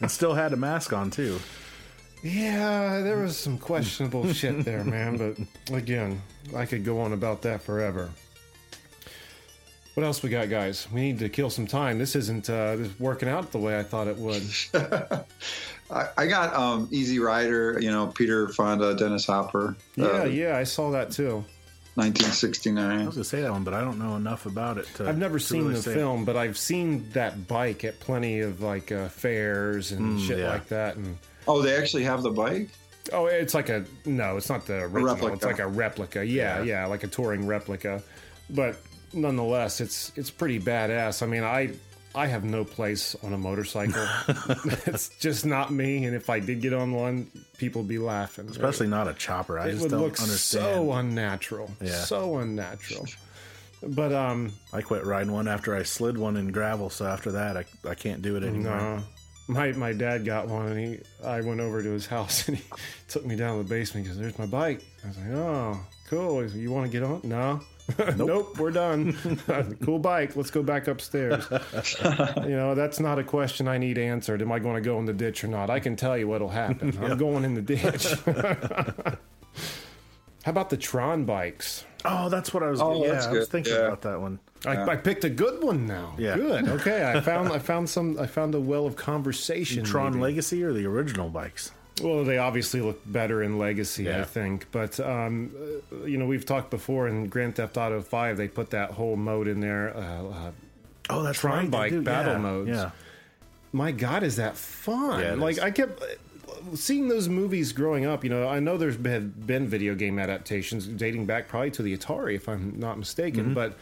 and still had a mask on too. Yeah, there was some questionable shit there, man. But again, I could go on about that forever. What else we got, guys? We need to kill some time. This isn't uh, this working out the way I thought it would. I, I got um, Easy Rider, you know, Peter Fonda, Dennis Hopper. Yeah, uh, yeah, I saw that too. 1969. I was gonna say that one, but I don't know enough about it. To, I've never to seen really the say- film, but I've seen that bike at plenty of like uh, fairs and Mm, shit yeah. like that. And Oh, they actually have the bike? oh, it's like a no, it's not the original. replica. It's like a replica. Yeah, yeah, Yeah. like a touring replica. But nonetheless, it's it's pretty badass. I mean, I I have no place on a motorcycle. it's just not me. And if I did get on one, people would be laughing. especially not a chopper. I it just would don't look understand. so unnatural. Yeah. so unnatural. But um, I quit riding one after I slid one in gravel, so after that, I, I can't do it anymore. No. My my dad got one and he I went over to his house and he took me down to the basement because there's my bike. I was like, oh, cool. Like, you want to get on? No. Nope. we're done. cool bike. Let's go back upstairs. you know, that's not a question I need answered. Am I going to go in the ditch or not? I can tell you what'll happen. I'm going in the ditch. How about the Tron bikes? Oh, that's what I was. Oh, yeah, that's I was good. thinking Yeah. about that one. I, I picked a good one now. Yeah. Good. Okay. I found I found some I found a well of conversation. Tron maybe. Legacy or the original bikes? Well, they obviously look better in Legacy, I think. But um, uh, you know, we've talked before in Grand Theft Auto Five, they put that whole mode in there. Uh, uh, Oh, that's Tron right. bike do, battle yeah, modes. Yeah, my God, is that fun? Yeah, like is. I kept seeing those movies growing up. You know, I know there's been been video game adaptations dating back probably to the Atari, if I'm not mistaken, but.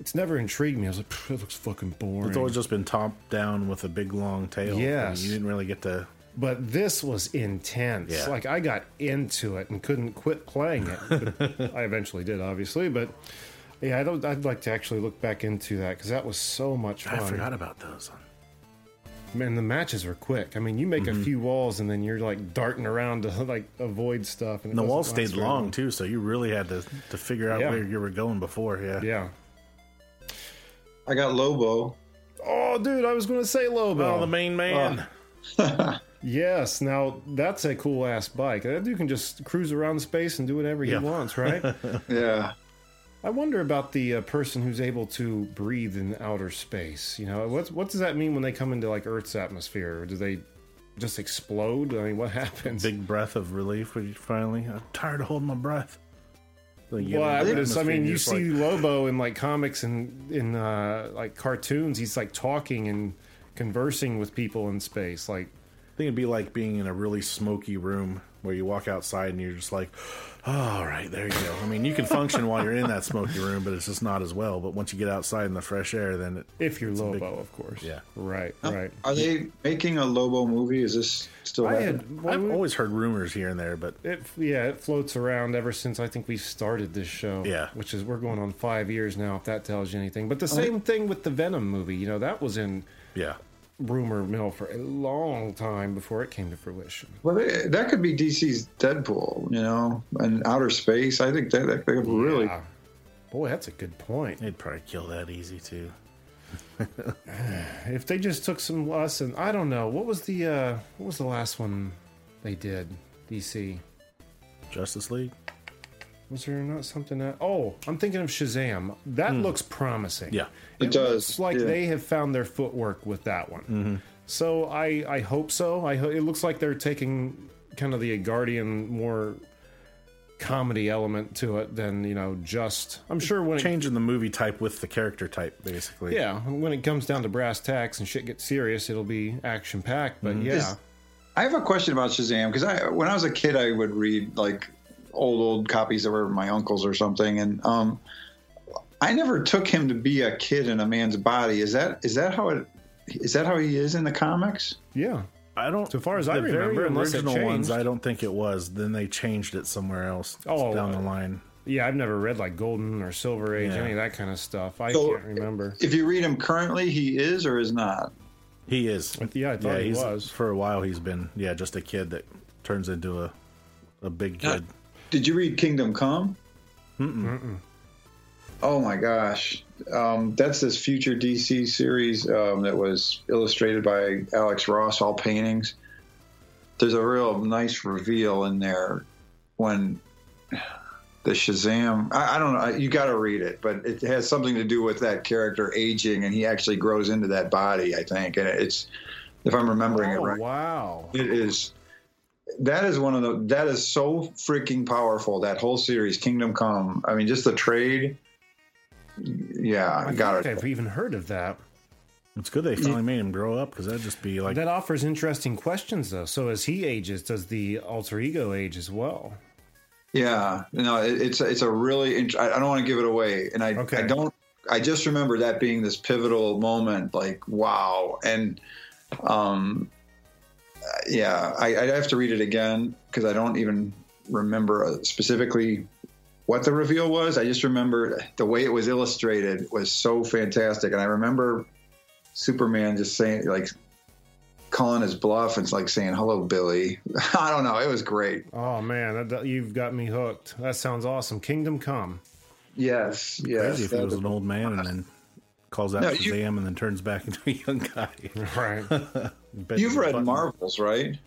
It's never intrigued me. I was like, it looks fucking boring. it's always just been top down with a big long tail. Yes. you didn't really get to. But this was intense. Yeah. Like I got into it and couldn't quit playing it. I eventually did, obviously. But yeah, I don't. I'd like to actually look back into that because that was so much fun. I forgot about those. Man, the matches were quick. I mean, you make a mm-hmm. few walls and then you're like darting around to like avoid stuff. And And the wall stayed long too, so you really had to to figure out Yeah. where you were going before. Yeah, Yeah. I got Lobo. Oh, dude, I was going to say Lobo. Oh, the main man. Uh, yes. Now that's a cool ass bike. That dude can just cruise around space and do whatever he Yeah. wants, right? Yeah. I wonder about the uh, person who's able to breathe in outer space. You know, what what does that mean when they come into like Earth's atmosphere? Do they just explode? I mean, what happens? Big breath of relief when you finally. I'm tired of holding my breath. So you get well, I, into I mean, you see like- Lobo in like comics and in uh, like cartoons. He's like talking and conversing with people in space. Like, I think it'd be like being in a really smoky room where you walk outside and you're just like, oh, all right, there you go. I mean, you can function while you're in that smoky room, but it's just not as well. But once you get outside in the fresh air, then it, if you're Lobo, big- of course. Yeah. Right. Oh, right. Are they making a Lobo movie? Is this still I happening? had. when I've we- always heard rumors here and there, but It yeah, it floats around ever since I think we started this show. Yeah. which is we're going on five years now. If that tells you anything, but the oh, same thing with the Venom movie. You know that was in yeah. Rumor mill for a long time before it came to fruition. Well, they, that could be DC's Deadpool, you know, and outer space. I think that, that could really. Yeah. boy, that's a good point. They'd probably kill that easy too. If they just took some lesson, I don't know. What was the uh what was the last one they did? DC. Justice League. Was there not something that? Oh, I'm thinking of Shazam. That looks promising. Yeah. It does, Looks like yeah. they have found their footwork with that one. Mm-hmm. So I I hope so. I ho- it looks like they're taking kind of the Guardian more comedy element to it than you know just. I'm sure when it, Changing the movie type with the character type, basically. yeah when it comes down to brass tacks and shit gets serious, it'll be action packed. But yeah, Is- I have a question about Shazam because I, when I was a kid, I would read like old old copies that were my uncle's or something, and um, I never took him to be a kid in a man's body. Is that is that how it is that how he is in the comics? yeah. I don't. So far as I remember, very original ones. I don't think it was. Then they changed it somewhere else Oh, down the uh, line. Yeah, I've never read like Golden or Silver Age, Yeah. any of that kind of stuff. I So- can't remember. If you read him currently, he is or is not. He is. Yeah, I thought he was. For a while, he's been yeah, just a kid that turns into a a big kid. Did you read Kingdom Come? oh my gosh, um, that's this future DC series um, that was illustrated by Alex Ross, all paintings. There's a real nice reveal in there when the Shazam. I, I don't know. You got to read it, but it has something to do with that character aging, and he actually grows into that body. I think, and it's if I'm remembering oh, it right. Wow. It is. That is one of the. That is so freaking powerful. That whole series, Kingdom Come. I mean, just the trade. Yeah, I got think it. I've even heard of that. It's good they finally made him grow up because that'd just be like That offers interesting questions, though. So as he ages, does the alter ego age as well? Yeah, no, it, it's it's a really. int- I, I don't want to give it away, and I Okay. I don't. I just remember that being this pivotal moment, like wow, and um, yeah, I, I have to read it again because I don't even remember uh, specifically what the reveal was. I just remember the way it was illustrated was so fantastic, and I remember Superman just saying like calling his bluff and like saying hello billy i don't know it was great Oh man, that, that- you've got me hooked. That sounds awesome. Kingdom Come. yes yes crazy if he that was an old man and then calls out No, Shazam you- and then turns back into a young guy. Right. You've read button- Marvels, right?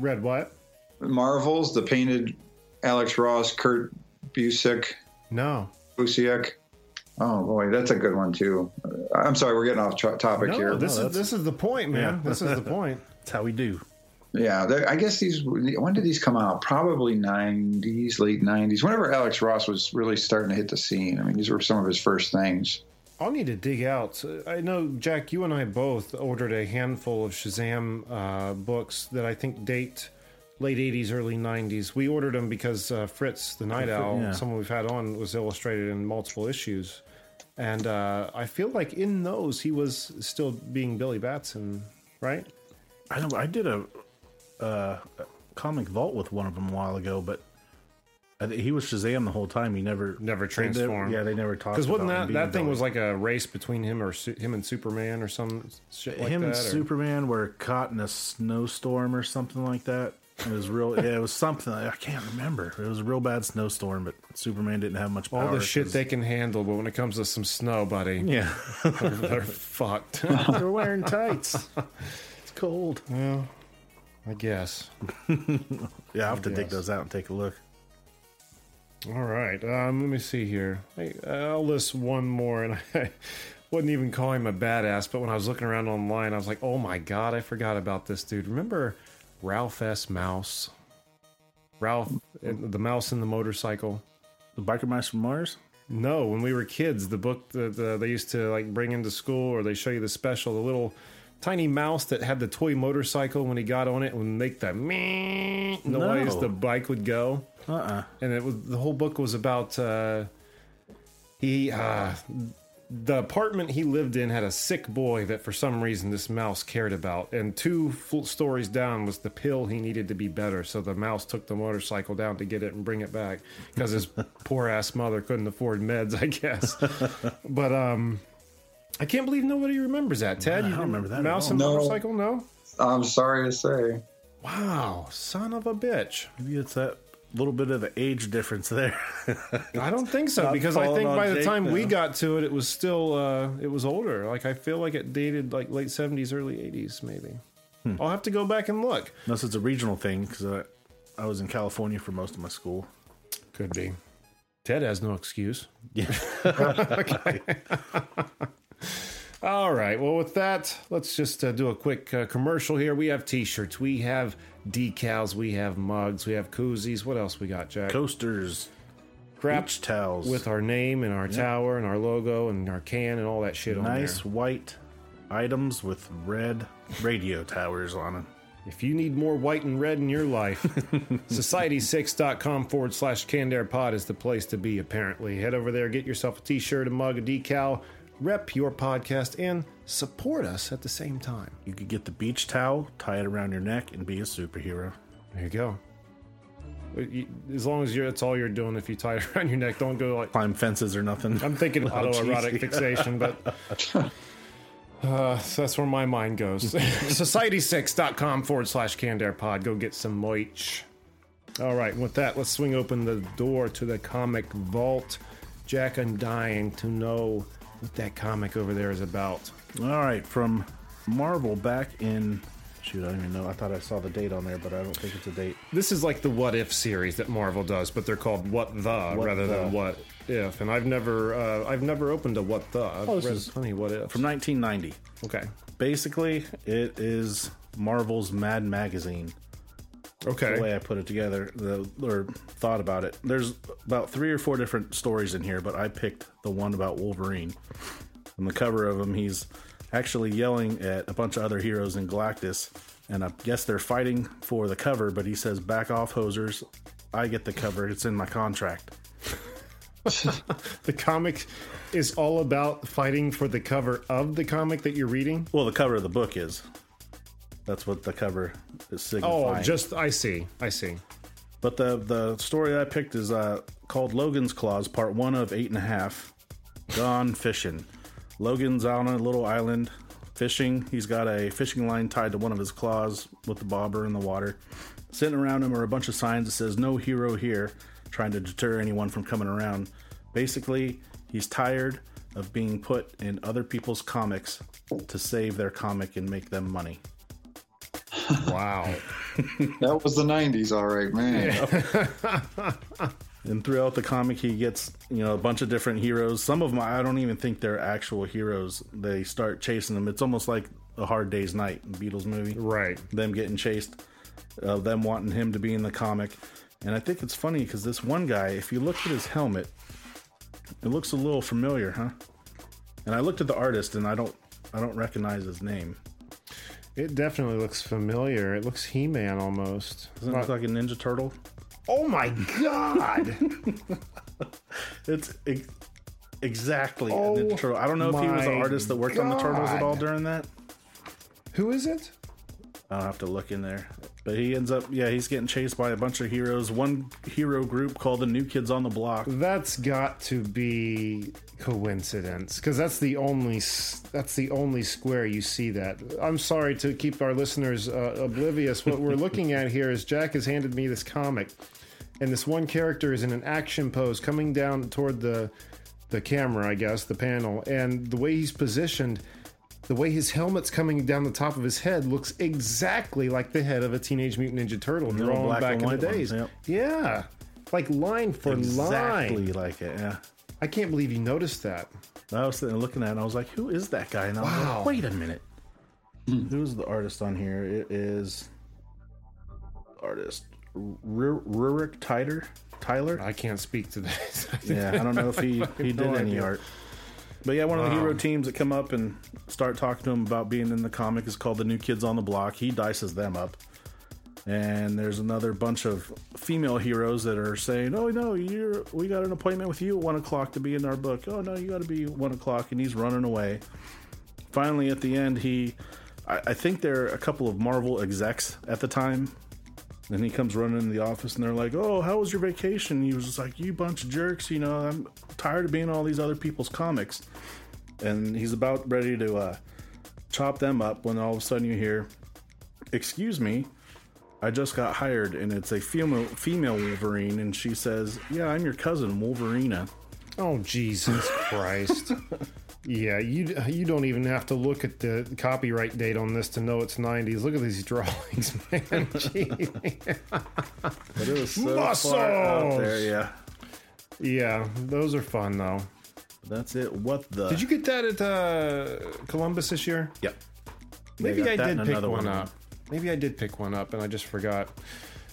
Read what? Marvels, the painted Alex Ross, Kurt Busiek, No. Busiek. Oh boy, that's a good one too. I'm sorry, we're getting off tra- topic No, here. this No, is this is the point, man. Yeah. This is the point. That's how we do. yeah, I guess these. When did these come out? Probably 90s, late 90s. Whenever Alex Ross was really starting to hit the scene. I mean, these were some of his first things. I'll need to dig out. I know, Jack, you and I both ordered a handful of Shazam uh, books that I think date late 80s, early 90s. We ordered them because uh, Fritz, the Night Owl, yeah. someone we've had on, was illustrated in multiple issues. And uh, I feel like in those, he was still being Billy Batson, right? I know I did a, uh, comic vault with one of them a while ago, but he was Shazam the whole time. He never Never they transformed. yeah, they never talked. About. Because wasn't that that thing Billy. was like a race between him or Su- him and Superman or some shit like him that? and or- Superman were caught in a snowstorm or something like that. It was real. yeah, it was something I can't remember. It was a real bad snowstorm, but Superman didn't have much power. all the shit 'cause- they can handle, but when it comes to some snow, buddy, Yeah, they're, they're fucked. they're wearing tights. It's cold. Yeah, I guess. Yeah, I'll have to dig those out and take a look. All right. Um, let me see here. I, I'll list one more, and I wouldn't even call him a badass, but when I was looking around online, I was like, oh my god, I forgot about this dude. Remember Ralph S. Mouse? Ralph, the mouse in the motorcycle. The biker mice from Mars. No, when we were kids, the book that uh, they used to like bring into school, or they show you the special, the little tiny mouse that had the toy motorcycle. When he got on it, would make that meh noise. No. The bike would go Uh uh and it was the whole book was about uh, he uh, the apartment he lived in had a sick boy that for some reason this mouse cared about and two full stories down was the pill he needed to be better so the mouse took the motorcycle down to get it and bring it back because his poor ass mother couldn't afford meds i guess but um i can't believe nobody remembers that ted I you don't remember that mouse and No. motorcycle no I'm sorry to say. wow son of a bitch Maybe it's that little bit of the age difference there. I don't think so Not because I falling think on by the Jake time we now. got to it, it was still uh, it was older. Like I feel like it dated like late seventies, early eighties, maybe. Hmm. I'll have to go back and look. Unless it's a regional thing, because I, I was in California for most of my school. Could be. Ted has no excuse. Yeah. All right. Well, with that, let's just uh, do a quick uh, commercial here. We have T-shirts, we have decals, we have mugs, we have koozies. What else we got, Jack? Coasters, Crap beach towels, with our name and our tower and our logo and our can and all that shit on there. nice white items with red radio towers on them. If you need more white and red in your life, society6.com forward slash Candair Pod is the place to be, apparently. Head over there, get yourself a t shirt, a mug, a decal, rep your podcast, and support us at the same time. You could get the beach towel, tie it around your neck, and be a superhero. There you go. As long as you're, that's all you're doing, if you tie it around your neck, don't go like. Climb fences or nothing. I'm thinking Oh, autoerotic geez, fixation, but. Uh, so that's where my mind goes. Society6.com forward slash Candair Pod. Go get some merch. All right, with that, let's swing open the door to the comic vault. Jack, I'm dying to know what that comic over there is about. All right, from Marvel back in shoot, I don't even know. I thought I saw the date on there, but I don't think it's a date. This is like the What If series that Marvel does, but they're called What the What rather the. than What If. And I've never, uh, I've never opened a What the. I've Oh, this read is plenty What If. From 1990. okay, Basically, it is Marvel's Mad Magazine. The way I put it together, the, or thought about it. There's about three or four different stories in here, but I picked the one about Wolverine. On the cover of him, he's actually yelling at a bunch of other heroes in Galactus, and I guess they're fighting for the cover. But he says, "Back off, hosers! I get the cover. It's in my contract." the comic is all about fighting for the cover of the comic that you're reading. Well, the cover of the book is. That's what the cover is Oh, just I see, I see. But the the story I picked is uh, called Logan's Claws, part one of eight and a half. Gone fishing. Logan's on a little island fishing. He's got a fishing line tied to one of his claws with the bobber in the water. Sitting around him are a bunch of signs that says "No hero here," trying to deter anyone from coming around. Basically, he's tired of being put in other people's comics to save their comic and make them money. Wow. That was the '90s, all right, man. And throughout the comic, he gets you know a bunch of different heroes. Some of them I don't even think they're actual heroes. They start chasing them. It's almost like a Hard Day's Night, the Beatles movie. right. Them getting chased, uh, them wanting him to be in the comic. And I think it's funny because this one guy, if you look at his helmet, it looks a little familiar, huh? And I looked at the artist, and I don't, I don't recognize his name. It definitely looks familiar. It looks He-Man almost. Doesn't it look like a Ninja Turtle? Oh my god! It's ex- exactly Oh a Ninja Turtle. I don't know if he was an artist that worked on the turtles at all during that. Who is it? I'll have to look in there. But he ends up, yeah, he's getting chased by a bunch of heroes. One hero group called the New Kids on the Block. That's got to be coincidence because that's the only that's the only square you see that. I'm sorry to keep our listeners uh, oblivious. What we're looking at here is Jack has handed me this comic, and this one character is in an action pose, coming down toward the the camera, I guess, the panel, and the way he's positioned. The way his helmet's coming down the top of his head looks exactly like the head of a Teenage Mutant Ninja Turtle drawn back in the white ones, days. yep. Yeah, like line for line. Exactly like it, yeah. I can't believe you noticed that. I was sitting there looking at it and I was like, who is that guy? And I was Wow. like, wait a minute. Who's the artist on here? It is artist Rurik Tyler. Tyler? I can't speak to that. Yeah, I don't know if he, he did no any art. But yeah, one of the Wow. hero teams that come up and start talking to him about being in the comic is called the New Kids on the Block. He dices them up. And there's another bunch of female heroes that are saying, "Oh no, you're we got an appointment with you at one o'clock to be in our book. Oh no, you got to be one o'clock." And he's running away. Finally, at the end, he, I, I think there are a couple of Marvel execs at the time, and he comes running in the office, and they're like, "Oh, how was your vacation?" He was just like, "You bunch of jerks, you know, I'm tired of being all these other people's comics." And he's about ready to uh, chop them up when all of a sudden you hear, "Excuse me, I just got hired, and it's a female female Wolverine." And she says, "Yeah, I'm your cousin, Wolverina." oh Jesus Christ! yeah, you you don't even have to look at the copyright date on this to know it's '90s. Look at these drawings, man. But it was so Muscles! far out there, yeah. Yeah, those are fun though. That's it. What the? Did you get that at uh, Columbus this year? Yep. Maybe I did pick one one. up. Maybe I did pick one up and I just forgot.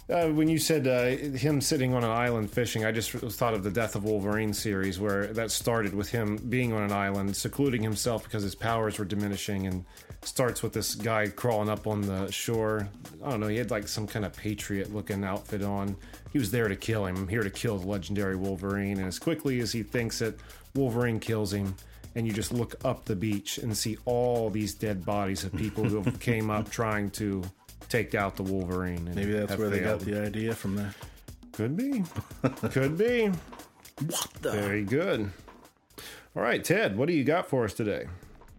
Uh, when you said uh, him sitting on an island fishing, I just thought of the Death of Wolverine series, where that started with him being on an island, secluding himself because his powers were diminishing, and starts with this guy crawling up on the shore. I don't know, he had like some kind of patriot looking outfit on. He was there to kill him, here to kill the legendary Wolverine, and as quickly as he thinks it, Wolverine kills him and you just look up the beach and see all these dead bodies of people who have came up trying to take out the Wolverine. And Maybe that's where they got the idea from there. Could be. Could be. What the? Very good. All right, Ted, what do you got for us today?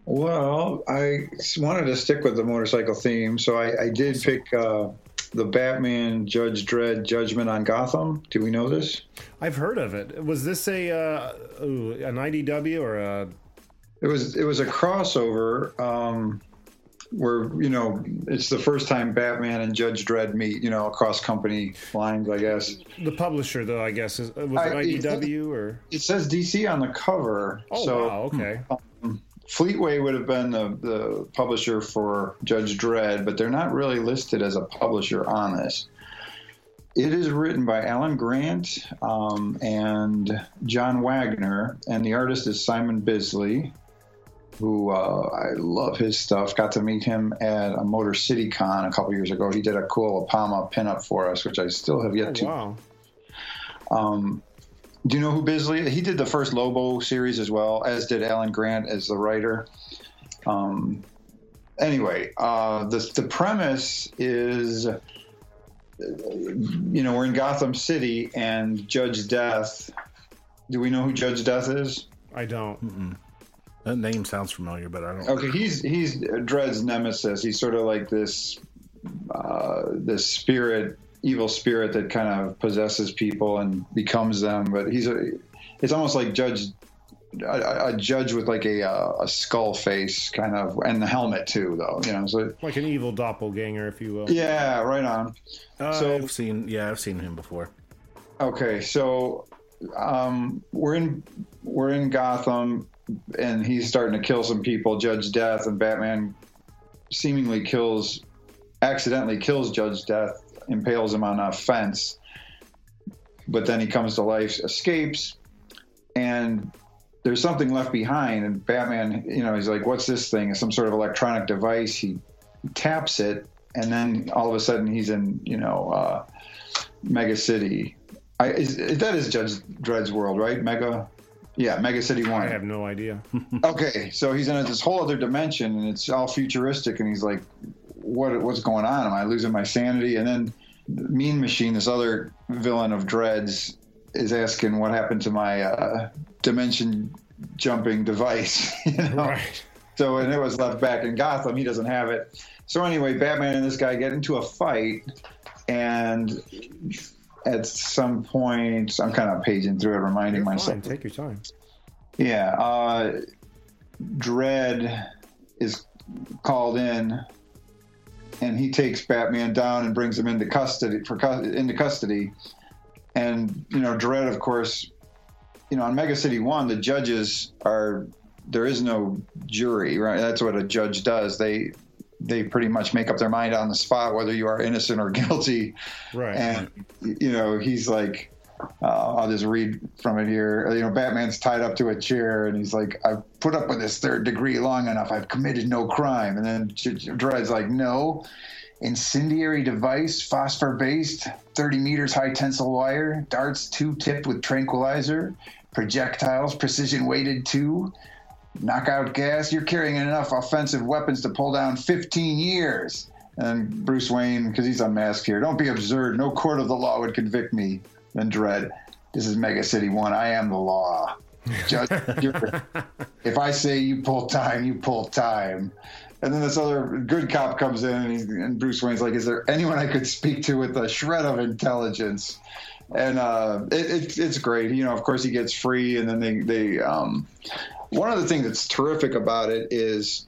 Well, I wanted to stick with the motorcycle theme, so I, I did pick uh, the Batman Judge Dredd Judgment on Gotham. Do we know this? I've heard of it. Was this a uh, ooh, an IDW or a? It was it was a crossover um, where you know it's the first time Batman and Judge Dredd meet. You know, across company lines, I guess. The publisher, though, I guess, is, was it IDW or? It says DC on the cover. Oh so wow, okay. Fleetway would have been the, the publisher for Judge Dredd, but they're not really listed as a publisher on this. It is written by Alan Grant um, and John Wagner, and the artist is Simon Bisley, who uh, I love his stuff. Got to meet him at a Motor City Con a couple years ago. He did a cool Apama pinup for us, which I still have yet Oh, to wow. um, do you know who Bisley? He did the first Lobo series as well, as did Alan Grant as the writer. Um, anyway, uh, the the premise is, uh, you know, we're in Gotham City and Judge Death. Do we know who Judge Death is? I don't. That name sounds familiar, but I don't. Okay, he's he's Dredd's nemesis. He's sort of like this uh, this spirit, evil spirit that kind of possesses people and becomes them. But he's a it's almost like Judge a, a judge with like a a skull face kind of and the helmet too, though. You know, so Like an evil doppelganger, if you will. yeah, right on. Uh, so- I've seen, yeah, I've seen him before. Okay, so um, we're in we're in Gotham, and he's starting to kill some people. Judge Death and Batman seemingly kills, accidentally kills Judge Death, impales him on a fence. But then he comes to life, escapes, and there's something left behind. And Batman, you know, he's like, "What's this thing? It's some sort of electronic device." He taps it, and then all of a sudden he's in, you know. Uh, Mega City. I, is, that is Judge Dredd's world, right? Mega, yeah, Mega City One. I have no idea. Okay, so he's in this whole other dimension, and it's all futuristic, and he's like, "What? What's going on? Am I losing my sanity?" And then Mean Machine, this other villain of Dredd's, is asking, "What happened to my uh, dimension jumping device?" you know? Right. So, and it was left back in Gotham. He doesn't have it. So, anyway, Batman and this guy get into a fight, and at some point, I'm kind of paging through it, reminding You're myself. fine. Take your time. Yeah, uh, Dredd is called in, and he takes Batman down and brings him into custody for into custody. And you know, Dredd, of course, you know, on Mega City One, the judges are there is no jury, right? That's what a judge does. They they pretty much make up their mind on the spot whether you are innocent or guilty Right. and you know he's like uh, i'll just read from it here. You know batman's tied up to a chair and he's like i've put up with this third degree long enough. I've committed no crime. And then dredd's like no. Incendiary device phosphor based 30 meters high tensile wire darts two tipped with tranquilizer projectiles precision weighted two knockout gas. You're carrying enough offensive weapons to pull down 15 years. And Bruce Wayne, because he's unmasked here, don't be absurd. No court of the law would convict me. Then Dredd, this is Mega City One. I am the law. Judge, if I say you pull time, you pull time. And then this other good cop comes in, and, he's, and Bruce Wayne's like, "Is there anyone I could speak to with a shred of intelligence?" And uh, it, it, it's great. You know, of course, he gets free, and then they they. Um, one of the things that's terrific about it is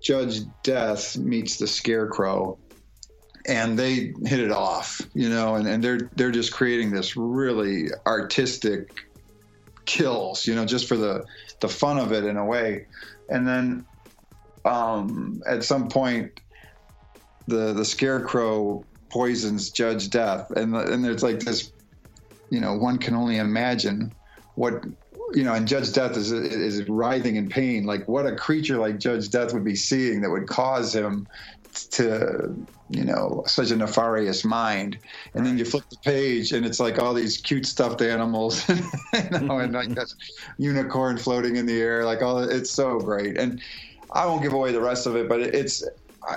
Judge Death meets the Scarecrow, and they hit it off, you know, and, and they're they're just creating this really artistic kills, you know, just for the the fun of it in a way. And then um, at some point, the the Scarecrow poisons Judge Death, and and there's like this, you know, one can only imagine what you know, and Judge Death is is writhing in pain. Like what a creature like Judge Death would be seeing that would cause him to, you know, such a nefarious mind. And then you flip the page, and it's like all these cute stuffed animals, you know, and like this unicorn floating in the air. Like all, it's so great. And I won't give away the rest of it, but it's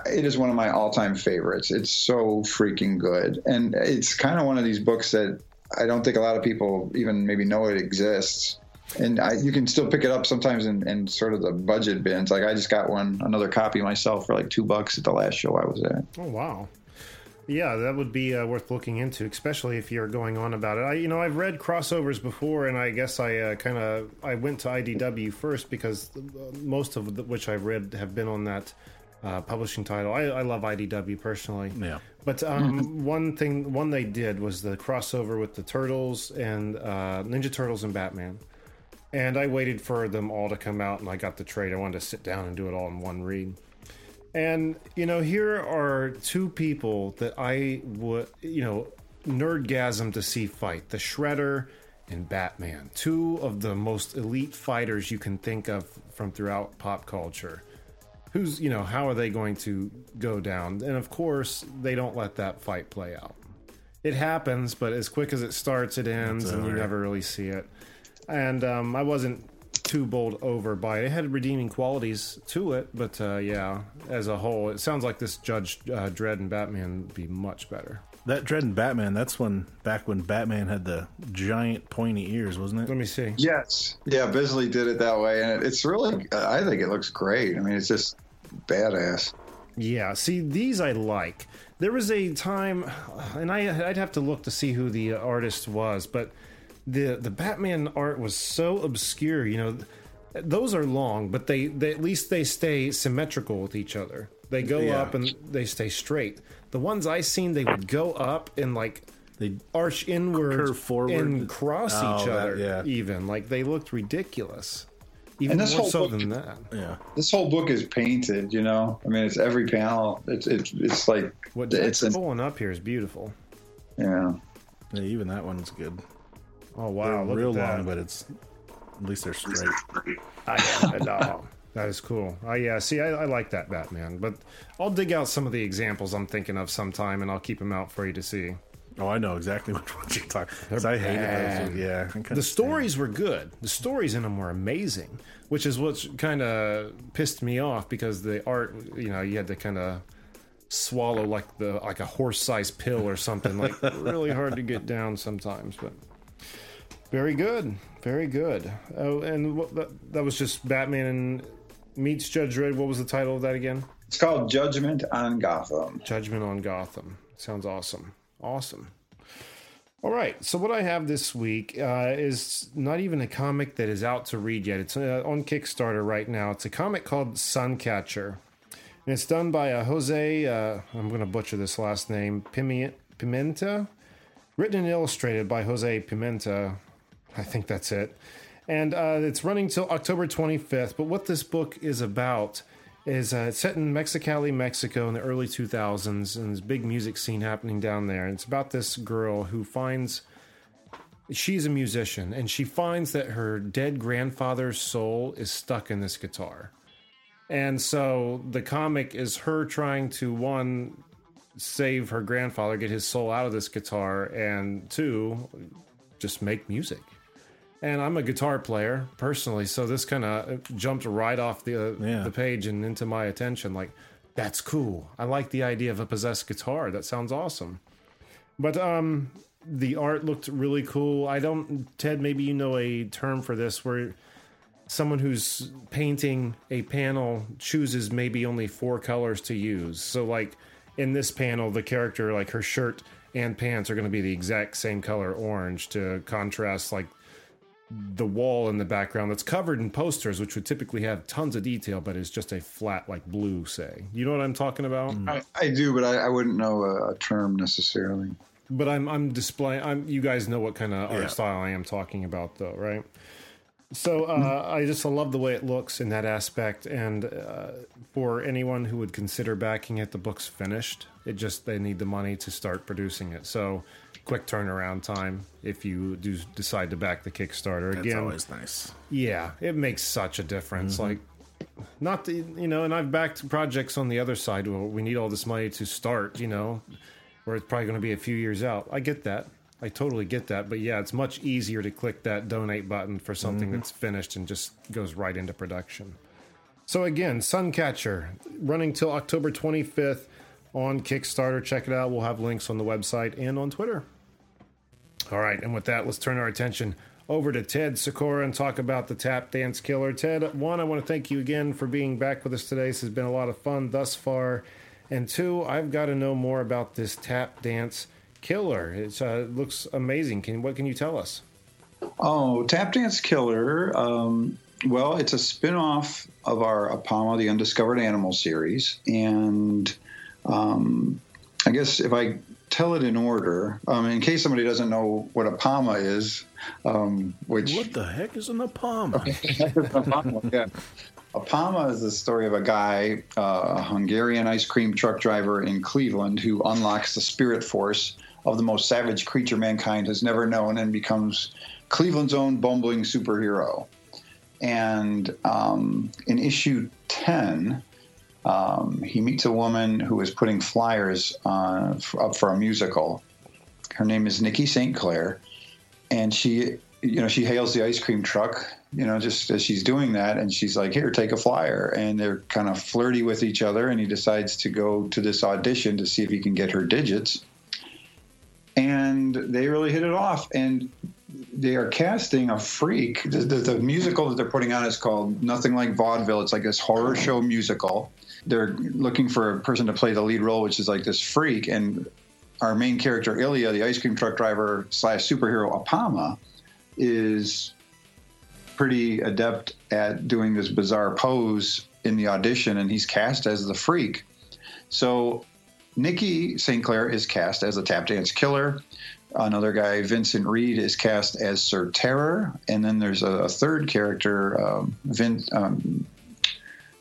it is one of my all-time favorites. It's so freaking good, and it's kind of one of these books that I don't think a lot of people even maybe know it exists. And I, you can still pick it up sometimes in, in sort of the budget bins. Like I just got one, another copy myself for like two bucks at the last show I was at. Oh wow. Yeah, that would be uh, worth looking into, especially if you're going on about it. I, you know, I've read crossovers before, and I guess I uh, kind of I went to IDW first because uh, most of the, which I've read have been on that uh, publishing title. I, I love IDW personally. Yeah. But um, one thing, one they did was the crossover with the Turtles and uh, Ninja Turtles and Batman. And I waited for them all to come out, and I got the trade. I wanted to sit down and do it all in one read. And you know, here are two people that I would, you know, nerdgasm to see fight: the Shredder and Batman, two of the most elite fighters you can think of from throughout pop culture. Who's, you know, how are they going to go down? And of course, they don't let that fight play out. It happens, but as quick as it starts, it ends, and you never really see it. And um, I wasn't too bowled over by it. It had redeeming qualities to it, but uh, yeah, as a whole, it sounds like this Judge uh, Dredd and Batman would be much better. That Dredd and Batman, that's when back when Batman had the giant pointy ears, wasn't it? Let me see. Yes. Yeah, Bisley did it that way, and it's really. I think it looks great. I mean, it's just badass. Yeah, see, these I like. There was a time, and I, I'd have to look to see who the artist was, but the the Batman art was so obscure. You know, those are long, but they, they at least they stay symmetrical with each other. They go Yeah. up and they stay straight. The ones I seen, they would go up and like They arch inward, Curve forward. and cross Oh, each that- other. yeah. Even like they looked ridiculous. Even And this more whole so book- than that. yeah. This whole book is painted. You know, I mean, it's every panel. It's it's it's like What it's pulling up here is beautiful. yeah. yeah. Even that one's good. Oh wow, They're look real at that. long, but it's at least they're straight. I, no, that is cool. Oh yeah, see, I, I like that Batman, but I'll dig out some of the examples I'm thinking of sometime, and I'll keep them out for you to see. Oh, I know exactly which ones you're talking. 'cause I hated bad. those. Yeah, The stories were good. The stories in them were amazing, which is what kind of pissed me off because the art, you know, you had to kind of swallow like the like a horse-sized pill or something, like really hard to get down sometimes, but. Very good, very good. Oh, and what, that, that was just Batman and meets Judge Dredd. What was the title of that again? It's called Judgment on Gotham. Judgment on Gotham. Sounds awesome. Awesome. All right. So what I have this week uh, is not even a comic that is out to read yet. It's uh, on Kickstarter right now. It's a comic called Suncatcher, and it's done by uh, Jose. Uh, I'm going to butcher this last name. Pimenta, written and illustrated by Jose Pimenta. I think that's it. And uh, it's running till October 25th. But what this book is about is uh, set in Mexicali, Mexico in the early 2000s, and a big music scene happening down there. And it's about this girl who finds she's a musician and she finds that her dead grandfather's soul is stuck in this guitar. And so the comic is her trying to one save her grandfather, get his soul out of this guitar, and two, just make music. And I'm a guitar player personally, so this kind of jumped right off the uh, Yeah. the page and into my attention. Like, that's cool. I like the idea of a possessed guitar. That sounds awesome. But um, the art looked really cool. I don't, Ted. Maybe you know a term for this where someone who's painting a panel chooses maybe only four colors to use. So, like in this panel, the character, like her shirt and pants, are going to be the exact same color, orange, to contrast like the wall in the background that's covered in posters, which would typically have tons of detail, but is just a flat like blue. Say, you know what I'm talking about? I, I do, but I, I wouldn't know a, a term necessarily. But I'm I'm displaying. I'm you guys know what kind of art style I am talking about, though, right? So uh, I just love the way it looks in that aspect, and uh, for anyone who would consider backing it, the book's finished. It just they need the money to start producing it. So quick turnaround time if you do decide to back the Kickstarter. That's Again, always nice. yeah, it makes such a difference. Mm-hmm. Like, not the you know, and I've backed projects on the other side where we need all this money to start. You know, where it's probably going to be a few years out. I get that. I totally get that. But yeah, it's much easier to click that donate button for something mm-hmm. that's finished and just goes right into production. So again, Suncatcher running till October 25th on Kickstarter. Check it out. We'll have links on the website and on Twitter. All right, and with that, let's turn our attention over to Ted Sikora and talk about the Tap Dance Killer. Ted, one, I want to thank you again for being back with us today. This has been a lot of fun thus far. And two, I've got to know more about this tap dance killer. It uh, looks amazing. Can what can you tell us? Oh, Tap Dance Killer. Um, well, it's a spin-off of our Apama, the Undiscovered Animal series, and um, I guess if I tell it in order, um, in case somebody doesn't know what Apama is, um, which what the heck is an Apama? yeah. Apama is the story of a guy, uh, a Hungarian ice cream truck driver in Cleveland, who unlocks the spirit force of the most savage creature mankind has never known and becomes Cleveland's own bumbling superhero. And um, in issue 10, um, he meets a woman who is putting flyers up for a musical. Her name is Nikki St. Clair, and she, you know, she hails the ice cream truck, you know, just as she's doing that, and she's like, "Here, take a flyer." And they're kind of flirty with each other, and he decides to go to this audition to see if he can get her digits. And they really hit it off, and they are casting a freak. The, the, the, musical that they're putting on is called Nothing Like Vaudeville. It's like this horror show musical. They're looking for a person to play the lead role, which is like this freak. And our main character, Ilya, the ice cream truck driver slash superhero Apama, is pretty adept at doing this bizarre pose in the audition, and he's cast as the freak. So Nikki St. Clair is cast as a tap dance killer. Another guy, Vincent Reed, is cast as Sir Terror, and then there's a, a third character, um, Vin, um,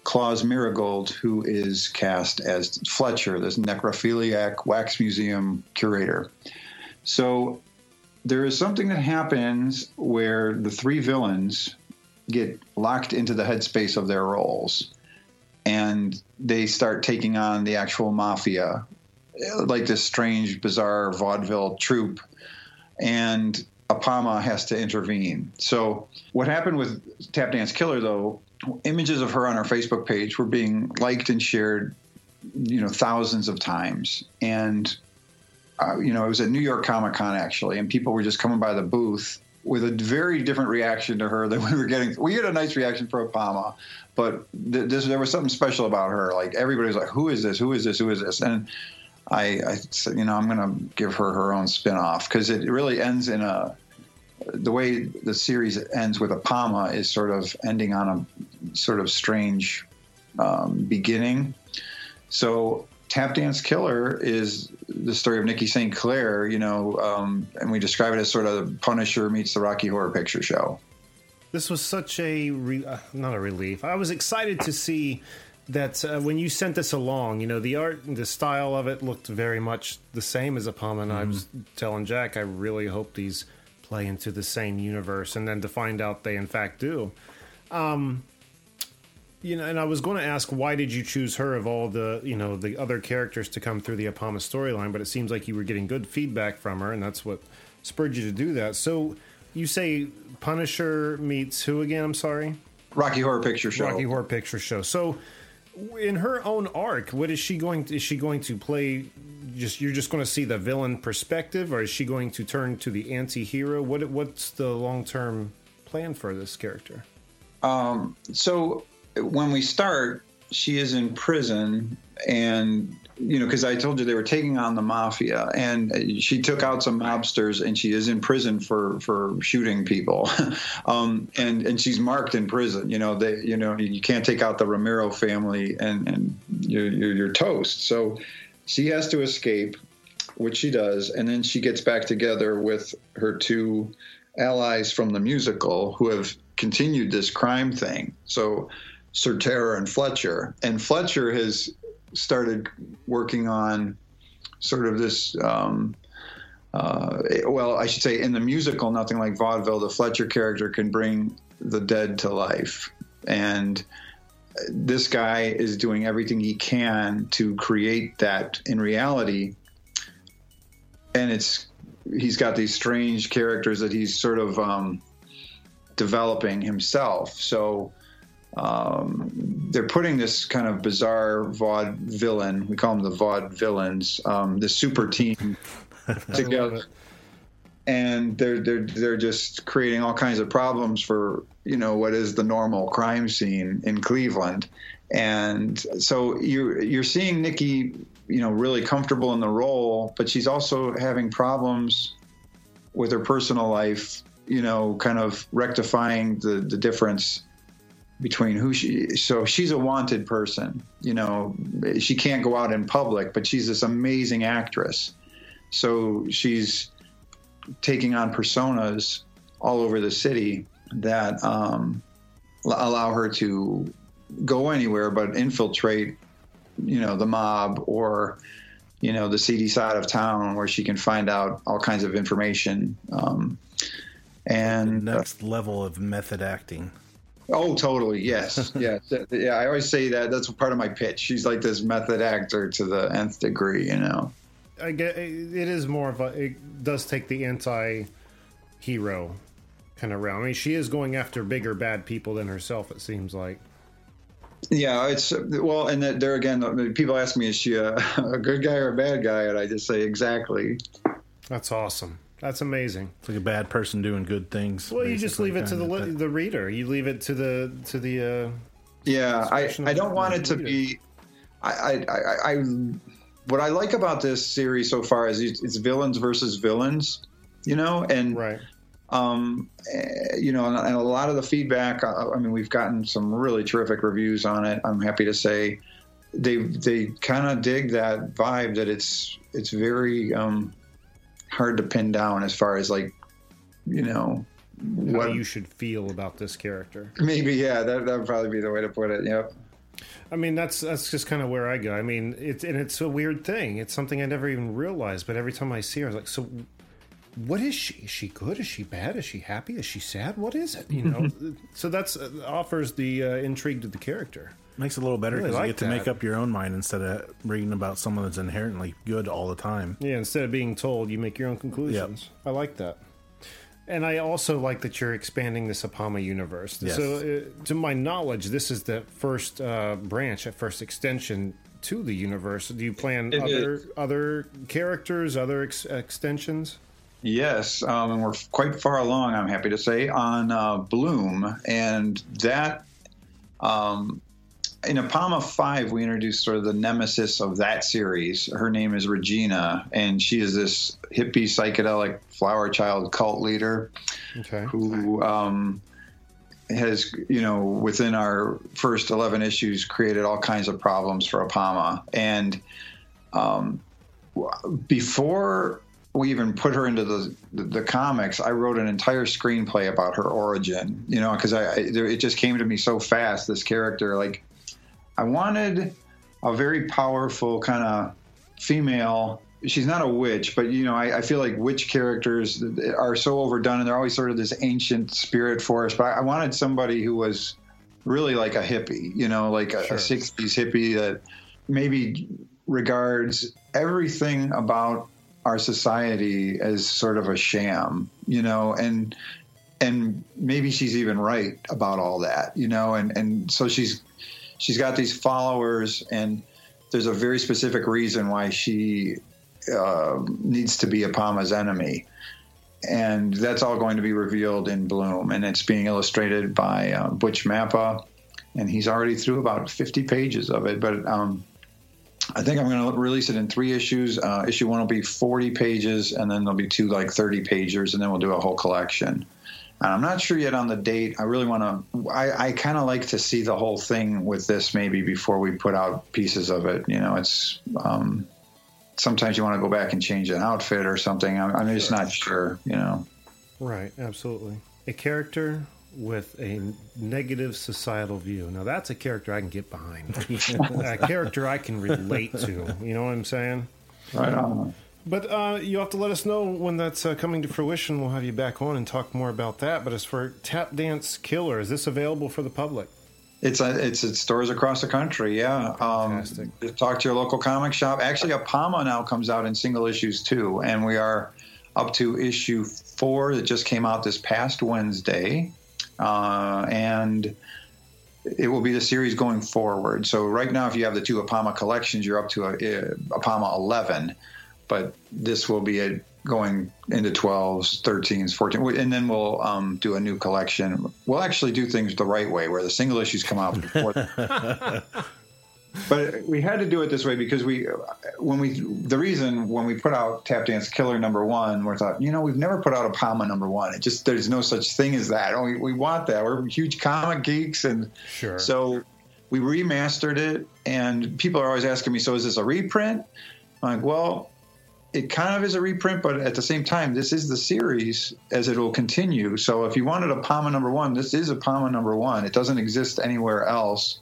Claus Marigold, who is cast as Fletcher, this necrophiliac wax museum curator. So there is something that happens where the three villains get locked into the headspace of their roles and they start taking on the actual mafia like this strange, bizarre vaudeville troupe, and Apama has to intervene. So, what happened with Tap Dance Killer, though, images of her on our Facebook page were being liked and shared, you know, thousands of times. And, uh, you know, it was at New York Comic Con actually, and people were just coming by the booth with a very different reaction to her than we were getting. We had a nice reaction for Apama, but th- this, there was something special about her. Like everybody was like, "Who is this? Who is this? Who is this?" And I, I said, you know, I'm going to give her her own spinoff because it really ends in a. The way the series ends with a Apama is sort of ending on a sort of strange um, beginning. So Tap Dance Killer is the story of Nikki St. Clair, you know, um, and we describe it as sort of Punisher meets the Rocky Horror Picture Show. This was such a re- uh, not a relief. I was excited to see that uh, when you sent this along, you know, the art, and the style of it looked very much the same as Apama. And mm. I was telling Jack, I really hope these play into the same universe, and then to find out they in fact do. Um, you know, and I was going to ask why did you choose her of all the you know the other characters to come through the Apama storyline, but it seems like you were getting good feedback from her, and that's what spurred you to do that. So you say Punisher meets who again? I'm sorry. Rocky Horror Picture Show. Rocky Horror Picture Show. So in her own arc, what is she going? To, is she going to play? Just you're just going to see the villain perspective, or is she going to turn to the anti-hero? What what's the long term plan for this character? Um, so when we start, she is in prison, and you know, because I told you they were taking on the mafia, and she took out some mobsters, and she is in prison for for shooting people, um, and and she's marked in prison. You know, they, you know, you can't take out the Ramiro family, and and you're, you're, you're toast. So she has to escape, which she does, and then she gets back together with her two allies from the musical who have continued this crime thing. So. Sir Terror and Fletcher, and Fletcher has started working on sort of this. Um, uh, well, I should say, in the musical, nothing like vaudeville, the Fletcher character can bring the dead to life, and this guy is doing everything he can to create that in reality. And it's he's got these strange characters that he's sort of um, developing himself. So um, they're putting this kind of bizarre vaud villain. We call them the vaud villains. Um, the super team together, and they're they're they're just creating all kinds of problems for you know what is the normal crime scene in Cleveland, and so you're you're seeing Nikki, you know, really comfortable in the role, but she's also having problems with her personal life. You know, kind of rectifying the the difference between who she so she's a wanted person you know she can't go out in public but she's this amazing actress so she's taking on personas all over the city that um, allow her to go anywhere but infiltrate you know the mob or you know the seedy side of town where she can find out all kinds of information um, and the next uh, level of method acting Oh, totally. Yes. yes. Yeah. I always say that. That's part of my pitch. She's like this method actor to the nth degree, you know. I get it is more of a. It does take the anti-hero kind of round. I mean, she is going after bigger bad people than herself. It seems like. Yeah, it's well, and there again, people ask me, is she a, a good guy or a bad guy, and I just say exactly. That's awesome. That's amazing. It's like a bad person doing good things. Well, you just leave it to the li- the reader. You leave it to the to the. Uh, yeah, I I don't want it to reader. be. I, I, I, I what I like about this series so far is it's, villains versus villains, you know, and right. Um, eh, you know, and, a lot of the feedback. Uh, I mean, we've gotten some really terrific reviews on it. I'm happy to say they they kind of dig that vibe that it's it's very um, hard to pin down as far as like you know what How you should feel about this character. Maybe yeah, that that would probably be the way to put it. Yep. I mean that's that's just kind of where I go. I mean it's and it's a weird thing. It's something I never even realized, but every time I see her, I was like, so what is she? Is she good? Is she bad? Is she happy? Is she sad? What is it? You know. so that's uh, offers the uh, intrigue to the character. Makes it a little better because really like you get to make up your own mind instead of reading about someone that's inherently good all the time. Yeah, instead of being told, you make your own conclusions. Yep. I like that. And I also like that you're expanding the Apama universe. Yes. So, uh, to my knowledge, this is the first uh, branch, at first extension to the universe. Do you plan it other is. other characters, other ex- extensions? Yes, um, and we're quite far along. I'm happy to say on uh, Bloom, and that um, in Apama 5, we introduced sort of the nemesis of that series. Her name is Regina, and she is this hippie psychedelic flower child cult leader okay. who um, has, you know, within our first 11 issues, created all kinds of problems for Apama. And um, before we even put her into the, the, the comics, I wrote an entire screenplay about her origin. You know, because I, I it just came to me so fast. This character, like I wanted a very powerful kind of female. She's not a witch, but you know, I, I, feel like witch characters are so overdone, and they're always sort of this ancient spirit force. But I wanted somebody who was really like a hippie, you know, like a, sure. a '60s hippie that maybe regards everything about our society as sort of a sham, you know, and and maybe she's even right about all that, you know, and and so she's she's got these followers, and there's a very specific reason why she uh, needs to be a Apama's enemy. And that's all going to be revealed in Bloom, and it's being illustrated by uh, Butch Mappa, and he's already through about 50 pages of it. But um, I think I'm going to release it in three issues. Uh, issue one will be 40 pages, and then there'll be two like 30 pagers, and then we'll do a whole collection. And I'm not sure yet on the date. I really want to. I, I kind of like to see the whole thing with this maybe before we put out pieces of it. You know, it's um, sometimes you want to go back and change an outfit or something. I'm, I'm just not sure. You know. Right. Absolutely. A character with a negative societal view. Now that's a character I can get behind. a character I can relate to. You know what I'm saying? Right on. But uh, you have to let us know when that's uh, coming to fruition. We'll have you back on and talk more about that. But as for Tap Dance Killer, is this available for the public? It's a, uh, it's at stores across the country. Yeah, um, talk to your local comic shop. Actually, Apama now comes out in single issues too, and we are up to issue four that just came out this past Wednesday, uh, and it will be the series going forward. So right now, if you have the two Apama collections, you're up to a, a Apama 11 but this will be a, going into 12s, 13s, 14s, and then we'll um, do a new collection. We'll actually do things the right way, where the single issues come out before. but we had to do it this way because we, when we, the reason when we put out Tap Dance Killer number one, we thought, you know, we've never put out a Apama number one. It just there's no such thing as that. Oh, we, we want that. We're huge comic geeks, and Sure. so we remastered it, and people are always asking me, so is this a reprint? I'm like, well, it kind of is a reprint, but at the same time, this is the series as it will continue. So if you wanted a Apama number one, this is a Apama number one. It doesn't exist anywhere else.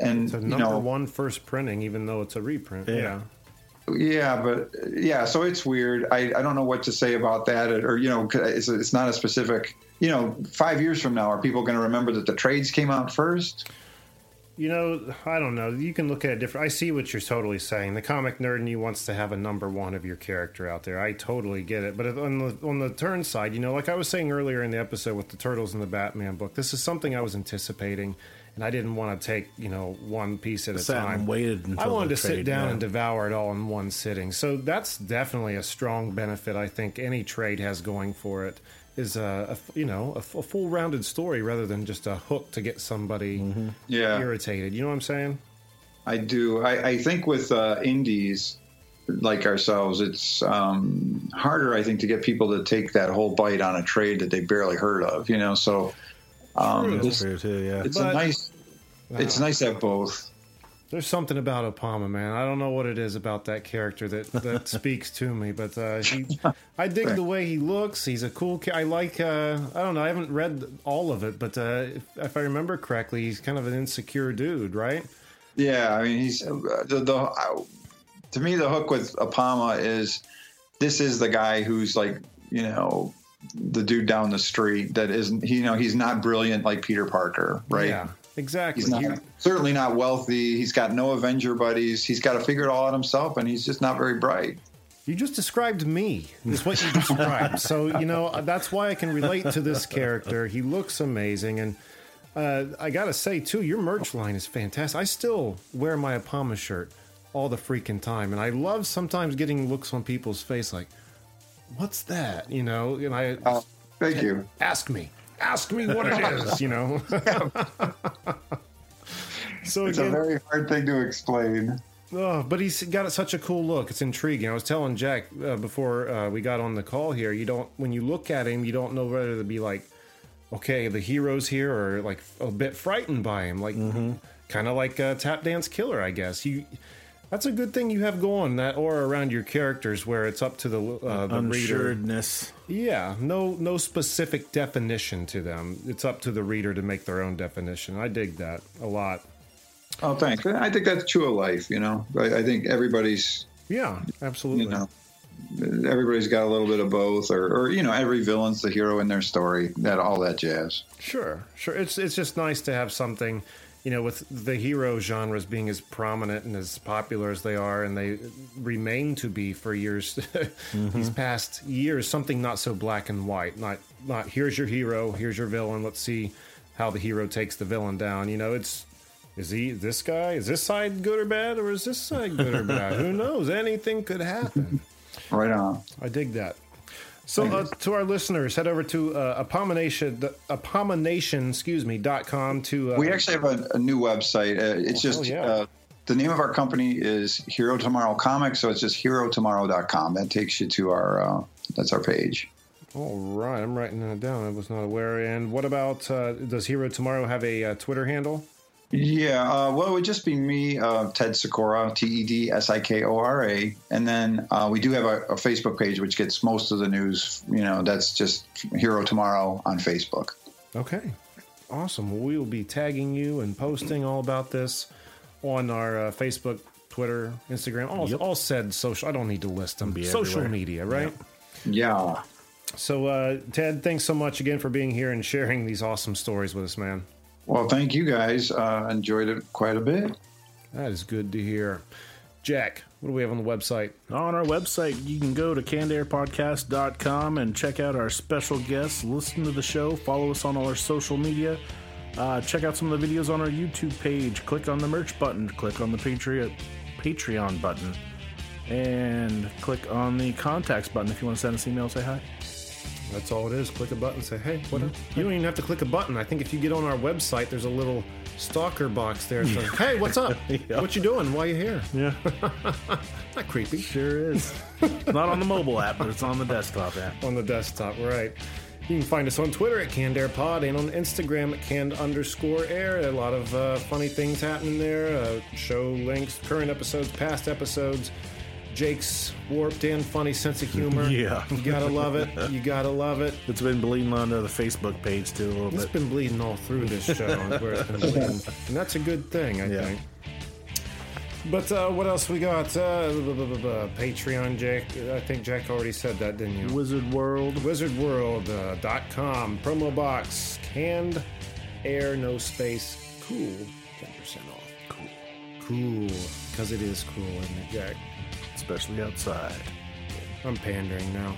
And It's a you number know, one first printing, even though it's a reprint. Yeah. Yeah. yeah, but yeah, so it's weird. I, I don't know what to say about that, or you know, it's it's not a specific. You know, five years from now, are people going to remember that the trades came out first? You know, I don't know. You can look at it different. I see what you're totally saying. The comic nerd in you wants to have a number one of your character out there. I totally get it. But on the on the turn side, you know, like I was saying earlier in the episode with the Turtles and the Batman book, this is something I was anticipating, and I didn't want to take you know one piece at a Sat time. and waited until I wanted the to sit down yeah. and devour it all in one sitting. So that's definitely a strong benefit. I think any trade has going for it is a, a you know a full rounded story rather than just a hook to get somebody Mm-hmm. Yeah, irritated. You know what I'm saying? I do. I, I think with uh, indies like ourselves, it's um, harder, I think, to get people to take that whole bite on a trade that they barely heard of. You know, so um, True. this, True too, yeah. it's But- a nice. It's nice to have both. There's something about Apama, man. I don't know what it is about that character that, that speaks to me, but uh, he, I dig the way he looks. He's a cool. Ca- I like. Uh, I don't know. I haven't read all of it, but uh, if, if I remember correctly, he's kind of an insecure dude, right? Yeah, I mean, he's uh, the, the uh, to me the hook with Apama is this is the guy who's like you know the dude down the street that isn't you know he's not brilliant like Peter Parker, right? Yeah, exactly. He's not, You- certainly not wealthy. He's got no Avenger buddies. He's got to figure it all out himself, and he's just not very bright. You just described me. Is what you described. so you know that's why I can relate to this character. He looks amazing, and uh, I gotta say too, your merch line is fantastic. I still wear my Apama shirt all the freaking time, and I love sometimes getting looks on people's face like, "What's that?" You know, and I Oh, thank you. ask me, ask me what it is. You know. so It's a very hard thing to explain. Oh, but he's got such a cool look. It's intriguing. I was telling Jack uh, before uh, we got on the call here. You don't when you look at him, you don't know whether to be like, okay, the hero's here, or like a bit frightened by him, like kind of like a Tap Dance Killer, I guess. You that's a good thing you have going that aura around your characters, where it's up to the uh, the reader. Unsuredness. Yeah, no no specific definition to them. It's up to the reader to make their own definition. I dig that a lot. Oh, thanks. I think that's true of life. You know, I, I think everybody's Yeah, absolutely. you know everybody's got a little bit of both, or, or you know, every villain's the hero in their story. That all that jazz. Sure, sure. It's it's just nice to have something, you know, with the hero genres being as prominent and as popular as they are, and they remain to be for years, mm-hmm. these past years. Something not so black and white. Not not here's your hero, here's your villain. Let's see how the hero takes the villain down. You know, it's is he this guy? Is this side good or bad, or is this side good or bad? Who knows? Anything could happen. Right on. I dig that. So, uh, to our listeners, head over to uh, abomination, abomination, excuse me, dot com to. Uh, We actually have a, a new website. Uh, it's Oh, just yeah. uh, the name of our company is Hero Tomorrow Comics, so it's just herotomorrow.com. That takes you to our uh, that's our page. All right, I'm writing that down. I was not aware. And what about uh, does Hero Tomorrow have a uh, Twitter handle? Yeah, uh, well, it would just be me, uh, Ted Sikora, T E D S I K O R A, and then uh, we do have a, a Facebook page which gets most of the news. You know, that's just Hero Tomorrow on Facebook. Okay, awesome. Well, we will be tagging you and posting all about this on our uh, Facebook, Twitter, Instagram, all, Yep. all said social. I don't need to list them. Be Social everywhere. media, right? Yeah. So, uh, Ted, thanks so much again for being here and sharing these awesome stories with us, man. Well, thank you guys. Uh, enjoyed it quite a bit. That is good to hear. Jack, what do we have on the website? On our website, you can go to cannedairpodcast.com and check out our special guests, listen to the show, follow us on all our social media, uh, check out some of the videos on our YouTube page, click on the merch button, click on the Patreon, Patreon button. And click on the contacts button if you want to send us an email. Say hi. That's all it is. Click a button. Say, hey, what? You don't even have to click a button. I think if you get on our website, there's a little stalker box there. Hey, what's up? Yeah. What you doing? Why you here? Yeah, Not creepy. sure is. Not on the mobile app, but it's on the desktop app. on the desktop, right. You can find us on Twitter at Canned Air Pod and on Instagram at Canned underscore Air. A lot of uh, funny things happening there. Uh, show links, current episodes, past episodes. Jake's warped and funny sense of humor. Yeah. You gotta love it. You gotta love it. It's been bleeding onto the Facebook page too a little It's bit. been bleeding all through this show, where it's been bleeding. and that's a good thing, I Yeah. think. But uh, what else we got? Uh, blah, blah, blah, blah. Patreon, Jake. I think Jack already said that, didn't you? Wizard World. wizardworld.com dot com, promo box canned air no space cool 10% off Cool. cool because it is cool isn't it jack Especially outside. i'm pandering now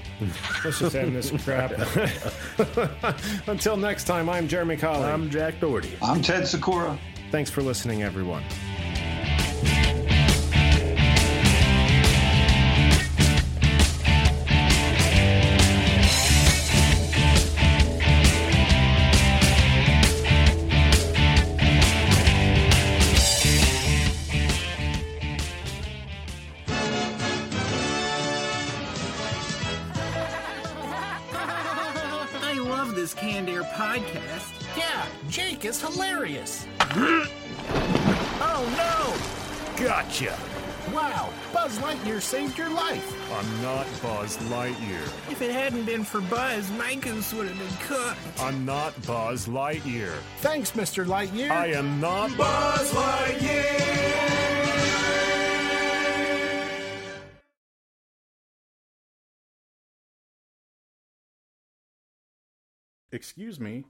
let's just end this crap until next time i'm jeremy colley I'm Jack Doherty. I'm Ted Sikora. thanks for listening everyone Lightyear saved your life. I'm not Buzz Lightyear. If it hadn't been for Buzz, my goose would have been cooked. I'm not Buzz Lightyear. Thanks, Mr. Lightyear. I am not Buzz Lightyear! Excuse me.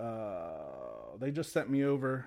Uh, they just sent me over.